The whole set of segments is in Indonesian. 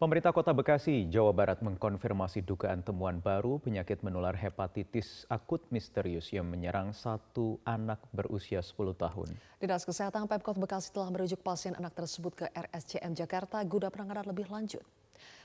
Pemerintah Kota Bekasi, Jawa Barat mengkonfirmasi dugaan temuan baru penyakit menular hepatitis akut misterius yang menyerang satu anak berusia 10 tahun. Dinas Kesehatan Pemkot Bekasi telah merujuk pasien anak tersebut ke RSCM Jakarta guna penanganan lebih lanjut.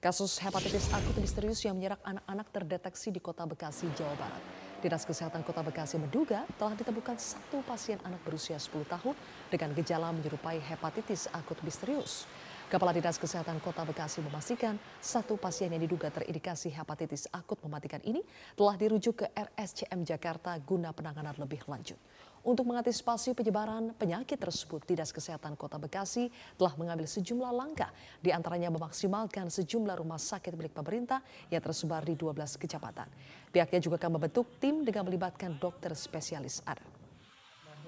Kasus hepatitis akut misterius yang menyerang anak-anak terdeteksi di Kota Bekasi, Jawa Barat. Dinas Kesehatan Kota Bekasi menduga telah ditemukan satu pasien anak berusia 10 tahun dengan gejala menyerupai hepatitis akut misterius. Kepala Dinas Kesehatan Kota Bekasi memastikan satu pasien yang diduga terindikasi hepatitis akut mematikan ini telah dirujuk ke RSCM Jakarta guna penanganan lebih lanjut. Untuk mengantisipasi penyebaran penyakit tersebut, Dinas Kesehatan Kota Bekasi telah mengambil sejumlah langkah, di antaranya memaksimalkan sejumlah rumah sakit milik pemerintah yang tersebar di 12 kecamatan. Pihaknya juga akan membentuk tim dengan melibatkan dokter spesialis anak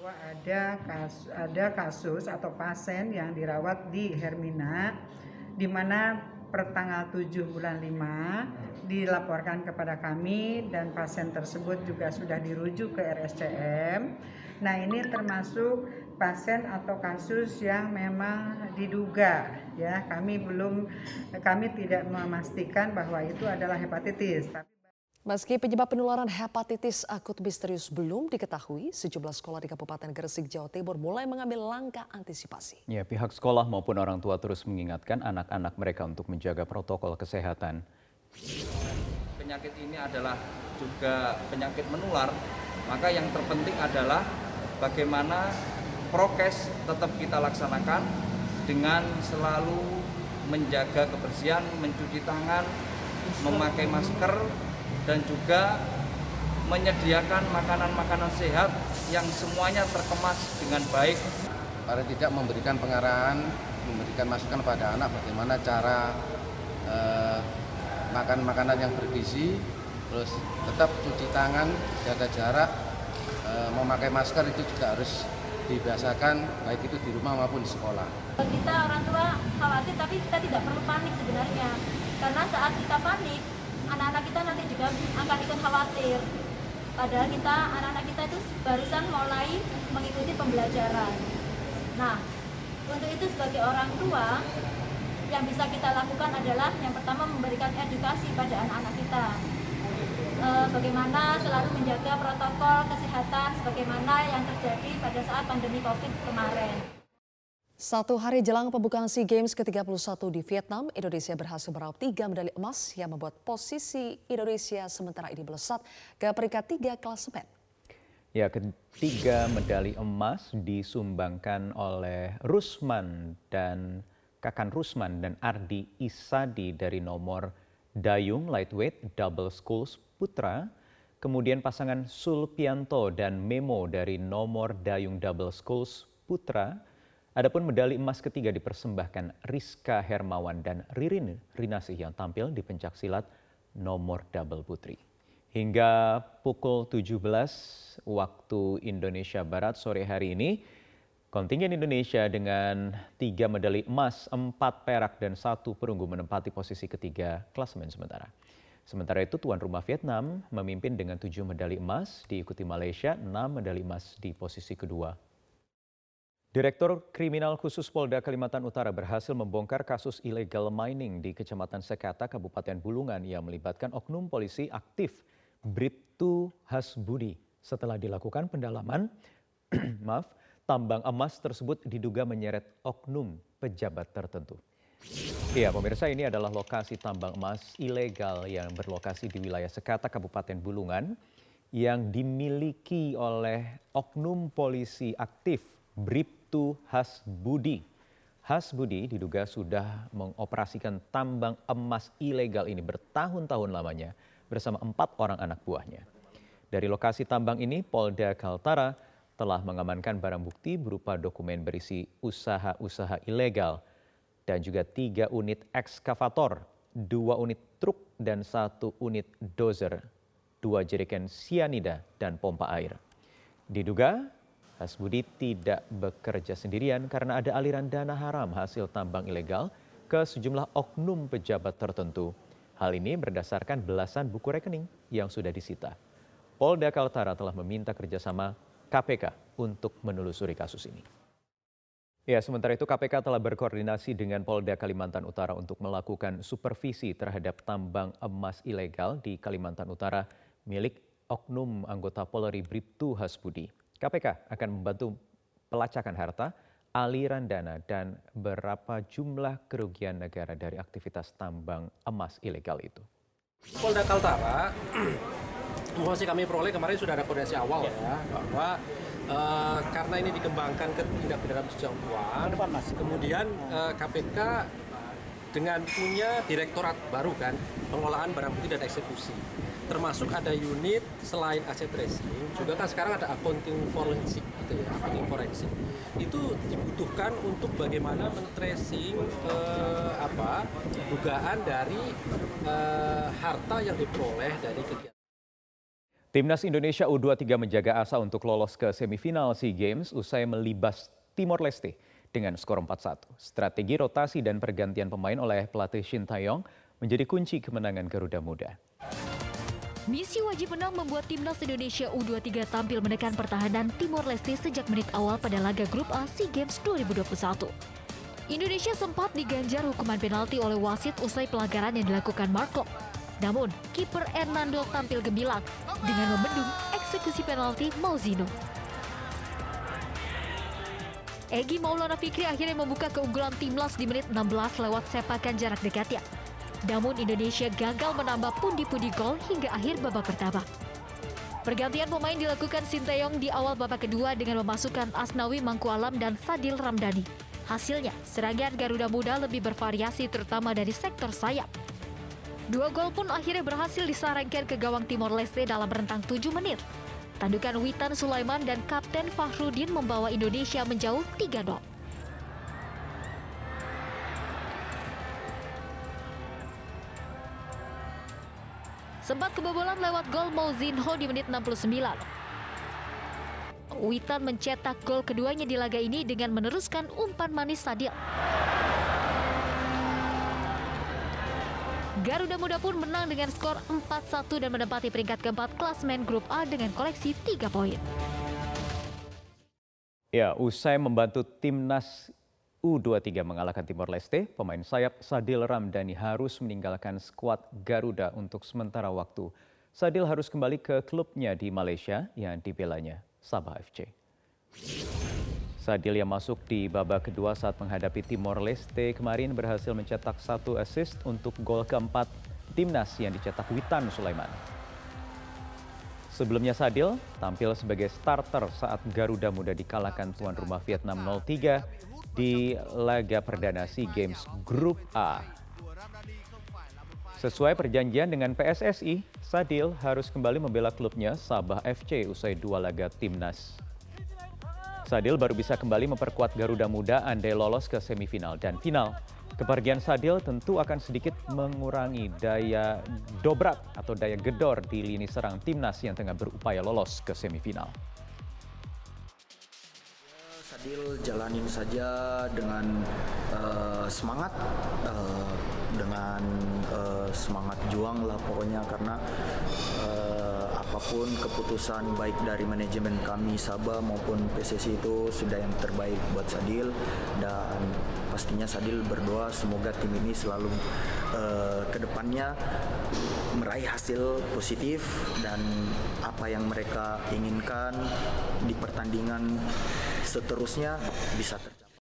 bahwa ada kasus, ada kasus atau pasien yang dirawat di Hermina di mana per tanggal 7 bulan 5 dilaporkan kepada kami dan pasien tersebut juga sudah dirujuk ke RSCM. Nah, ini termasuk pasien atau kasus yang memang diduga ya. Kami belum kami tidak memastikan bahwa itu adalah hepatitis Meski penyebab penularan hepatitis akut misterius belum diketahui, sejumlah sekolah di Kabupaten Gresik, Jawa Timur mulai mengambil langkah antisipasi. Ya, pihak sekolah maupun orang tua terus mengingatkan anak-anak mereka untuk menjaga protokol kesehatan. Penyakit ini adalah juga penyakit menular, maka yang terpenting adalah bagaimana prokes tetap kita laksanakan dengan selalu menjaga kebersihan, mencuci tangan, memakai masker, dan juga menyediakan makanan-makanan sehat yang semuanya terkemas dengan baik. Paling tidak memberikan pengarahan, memberikan masukan pada anak bagaimana cara eh, makan makanan yang bergizi, terus tetap cuci tangan, jaga jarak, eh, memakai masker itu juga harus dibiasakan baik itu di rumah maupun di sekolah. Kita orang tua khawatir tapi kita tidak perlu panik sebenarnya. Karena saat kita panik, anak-anak kita nanti juga akan ikut khawatir. Padahal kita anak-anak kita itu barusan mulai mengikuti pembelajaran. Nah untuk itu sebagai orang tua yang bisa kita lakukan adalah yang pertama memberikan edukasi pada anak-anak kita. E, bagaimana selalu menjaga protokol kesehatan sebagaimana yang terjadi pada saat pandemi covid kemarin satu hari jelang pembukaan SEA Games ke-31 di Vietnam, Indonesia berhasil meraup tiga medali emas yang membuat posisi Indonesia sementara ini melesat ke peringkat tiga klasemen. Ya, ketiga medali emas disumbangkan oleh Rusman dan Kakan Rusman dan Ardi Isadi dari nomor dayung lightweight double sculls putra, kemudian pasangan Sulpianto dan Memo dari nomor dayung double sculls putra, Adapun medali emas ketiga dipersembahkan Rizka Hermawan dan Ririn Rinasih yang tampil di pencak silat nomor double putri. Hingga pukul 17 waktu Indonesia Barat sore hari ini, kontingen Indonesia dengan tiga medali emas, empat perak, dan satu perunggu menempati posisi ketiga klasemen sementara. Sementara itu tuan rumah Vietnam memimpin dengan tujuh medali emas, diikuti Malaysia enam medali emas di posisi kedua Direktur Kriminal Khusus Polda Kalimantan Utara berhasil membongkar kasus illegal mining di Kecamatan Sekata, Kabupaten Bulungan yang melibatkan oknum polisi aktif Bribtu Hasbudi. Setelah dilakukan pendalaman, maaf, tambang emas tersebut diduga menyeret oknum pejabat tertentu. Iya, pemirsa ini adalah lokasi tambang emas ilegal yang berlokasi di wilayah Sekata, Kabupaten Bulungan yang dimiliki oleh oknum polisi aktif Bribtu Ibtu Hasbudi. Hasbudi diduga sudah mengoperasikan tambang emas ilegal ini bertahun-tahun lamanya bersama empat orang anak buahnya. Dari lokasi tambang ini, Polda Kaltara telah mengamankan barang bukti berupa dokumen berisi usaha-usaha ilegal dan juga tiga unit ekskavator, dua unit truk dan satu unit dozer, dua jeriken sianida dan pompa air. Diduga Hasbudi tidak bekerja sendirian karena ada aliran dana haram hasil tambang ilegal ke sejumlah oknum pejabat tertentu. Hal ini berdasarkan belasan buku rekening yang sudah disita. Polda Kaltara telah meminta kerjasama KPK untuk menelusuri kasus ini. Ya, sementara itu KPK telah berkoordinasi dengan Polda Kalimantan Utara untuk melakukan supervisi terhadap tambang emas ilegal di Kalimantan Utara milik oknum anggota Polri Bribtu Hasbudi. KPK akan membantu pelacakan harta, aliran dana, dan berapa jumlah kerugian negara dari aktivitas tambang emas ilegal itu. Polda Kaltara, informasi kami peroleh kemarin sudah ada koordinasi awal ya, bahwa Uh, karena ini dikembangkan ke tindak pidana pencucian uang, kemudian uh, KPK dengan punya direktorat baru kan, pengelolaan barang bukti dan eksekusi. Termasuk ada unit selain aset tracing, juga kan sekarang ada accounting forensik gitu ya, accounting forensik. Itu dibutuhkan untuk bagaimana men-tracing uh, apa dugaan dari uh, harta yang diperoleh dari kegiatan Timnas Indonesia U23 menjaga asa untuk lolos ke semifinal SEA Games usai melibas Timor Leste dengan skor 4-1. Strategi rotasi dan pergantian pemain oleh pelatih Shin Taeyong menjadi kunci kemenangan Garuda Muda. Misi wajib menang membuat timnas Indonesia U23 tampil menekan pertahanan Timor Leste sejak menit awal pada laga grup A SEA Games 2021. Indonesia sempat diganjar hukuman penalti oleh wasit usai pelanggaran yang dilakukan Marco. Namun, kiper Hernando tampil gemilang dengan membendung eksekusi penalti Mauzino. Egi Maulana Fikri akhirnya membuka keunggulan timnas di menit 16 lewat sepakan jarak dekatnya. Namun Indonesia gagal menambah pundi-pundi gol hingga akhir babak pertama. Pergantian pemain dilakukan Sinteyong di awal babak kedua dengan memasukkan Asnawi Mangkualam dan Fadil Ramdhani. Hasilnya, serangan Garuda Muda lebih bervariasi terutama dari sektor sayap. Dua gol pun akhirnya berhasil disarankan ke gawang Timor Leste dalam rentang 7 menit. Tandukan Witan Sulaiman dan Kapten Fahrudin membawa Indonesia menjauh 3-0. Sempat kebobolan lewat gol Mouzinho di menit 69. Witan mencetak gol keduanya di laga ini dengan meneruskan umpan manis Sadil. Garuda Muda pun menang dengan skor 4-1 dan menempati peringkat keempat klasmen grup A dengan koleksi 3 poin. Ya, usai membantu timnas U23 mengalahkan Timor Leste, pemain sayap Sadil Ramdhani harus meninggalkan skuad Garuda untuk sementara waktu. Sadil harus kembali ke klubnya di Malaysia yang dibelanya Sabah FC. Sadil yang masuk di babak kedua saat menghadapi Timor Leste kemarin berhasil mencetak satu assist untuk gol keempat timnas yang dicetak Witan Sulaiman. Sebelumnya Sadil tampil sebagai starter saat Garuda Muda dikalahkan tuan rumah Vietnam 03 di laga perdana SEA Games Grup A. Sesuai perjanjian dengan PSSI, Sadil harus kembali membela klubnya Sabah FC usai dua laga timnas. Sadil baru bisa kembali memperkuat Garuda Muda andai lolos ke semifinal dan final. Kepergian Sadil tentu akan sedikit mengurangi daya dobrak atau daya gedor di lini serang timnas yang tengah berupaya lolos ke semifinal. Sadil jalanin saja dengan uh, semangat, uh, dengan uh, semangat juang lah pokoknya. Karena uh, apa pun keputusan baik dari manajemen kami Sabah maupun PSSI itu sudah yang terbaik buat Sadil. Dan pastinya Sadil berdoa semoga tim ini selalu uh, ke depannya meraih hasil positif. Dan apa yang mereka inginkan di pertandingan seterusnya bisa tercapai.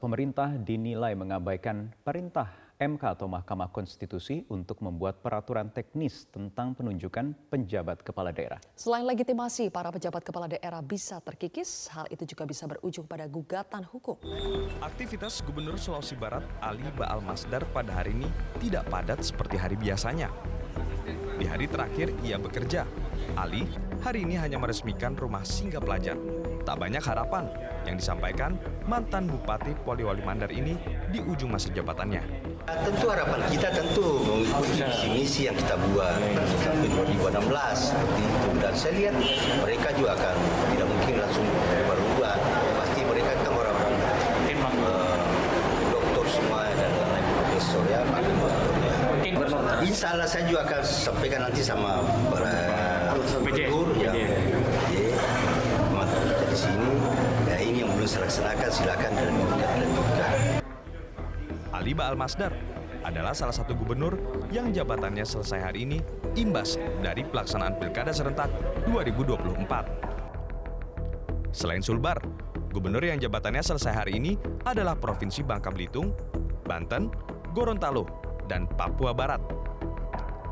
Pemerintah dinilai mengabaikan perintah MK atau Mahkamah Konstitusi untuk membuat peraturan teknis tentang penunjukan penjabat kepala daerah. Selain legitimasi, para pejabat kepala daerah bisa terkikis, hal itu juga bisa berujung pada gugatan hukum. Aktivitas Gubernur Sulawesi Barat Ali Baal Masdar pada hari ini tidak padat seperti hari biasanya. Di hari terakhir ia bekerja, Ali hari ini hanya meresmikan rumah singgah pelajar Tak banyak harapan yang disampaikan mantan Bupati Poliwali Mandar ini di ujung masa jabatannya. Tentu harapan kita tentu mengikuti visi misi yang kita buat sampai 2016 seperti itu dan saya lihat mereka juga akan tidak mungkin langsung berubah pasti mereka kan orang-orang uh, dokter semua dan lain profesor ya dokternya. Insya Allah saya juga akan sampaikan nanti sama para gubernur ya. Di sini. Ini yang belum saya laksanakan sih silakan dilanjutkan. Ali Baal Masdar adalah salah satu gubernur yang jabatannya selesai hari ini imbas dari pelaksanaan Pilkada serentak 2024. Selain Sulbar, gubernur yang jabatannya selesai hari ini adalah Provinsi Bangka Belitung, Banten, Gorontalo, dan Papua Barat.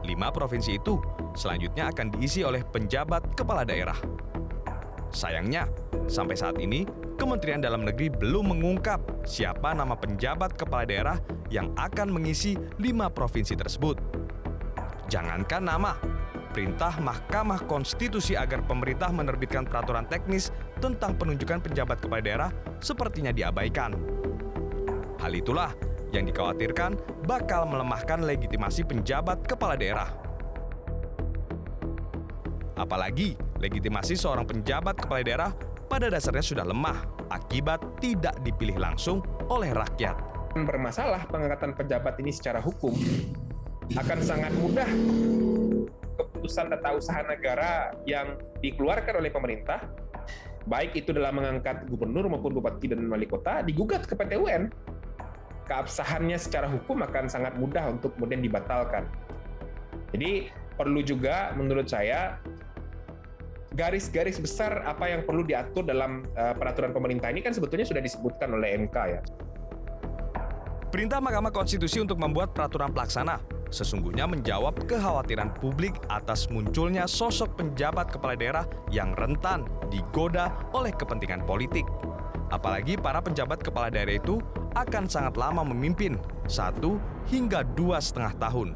Lima provinsi itu selanjutnya akan diisi oleh penjabat kepala daerah. Sayangnya, sampai saat ini Kementerian Dalam Negeri belum mengungkap siapa nama penjabat kepala daerah yang akan mengisi lima provinsi tersebut. Jangankan nama, perintah Mahkamah Konstitusi agar pemerintah menerbitkan peraturan teknis tentang penunjukan penjabat kepala daerah sepertinya diabaikan. Hal itulah yang dikhawatirkan bakal melemahkan legitimasi penjabat kepala daerah. Apalagi legitimasi seorang penjabat kepala daerah pada dasarnya sudah lemah akibat tidak dipilih langsung oleh rakyat. Bermasalah pengangkatan pejabat ini secara hukum akan sangat mudah keputusan tata usaha negara yang dikeluarkan oleh pemerintah, baik itu dalam mengangkat gubernur maupun bupati dan wali kota, digugat ke PT UN. Keabsahannya secara hukum akan sangat mudah untuk kemudian dibatalkan. Jadi perlu juga menurut saya garis-garis besar apa yang perlu diatur dalam uh, peraturan pemerintah ini kan sebetulnya sudah disebutkan oleh MK ya. Perintah Mahkamah Konstitusi untuk membuat peraturan pelaksana sesungguhnya menjawab kekhawatiran publik atas munculnya sosok penjabat kepala daerah yang rentan digoda oleh kepentingan politik. Apalagi para penjabat kepala daerah itu akan sangat lama memimpin, satu hingga dua setengah tahun.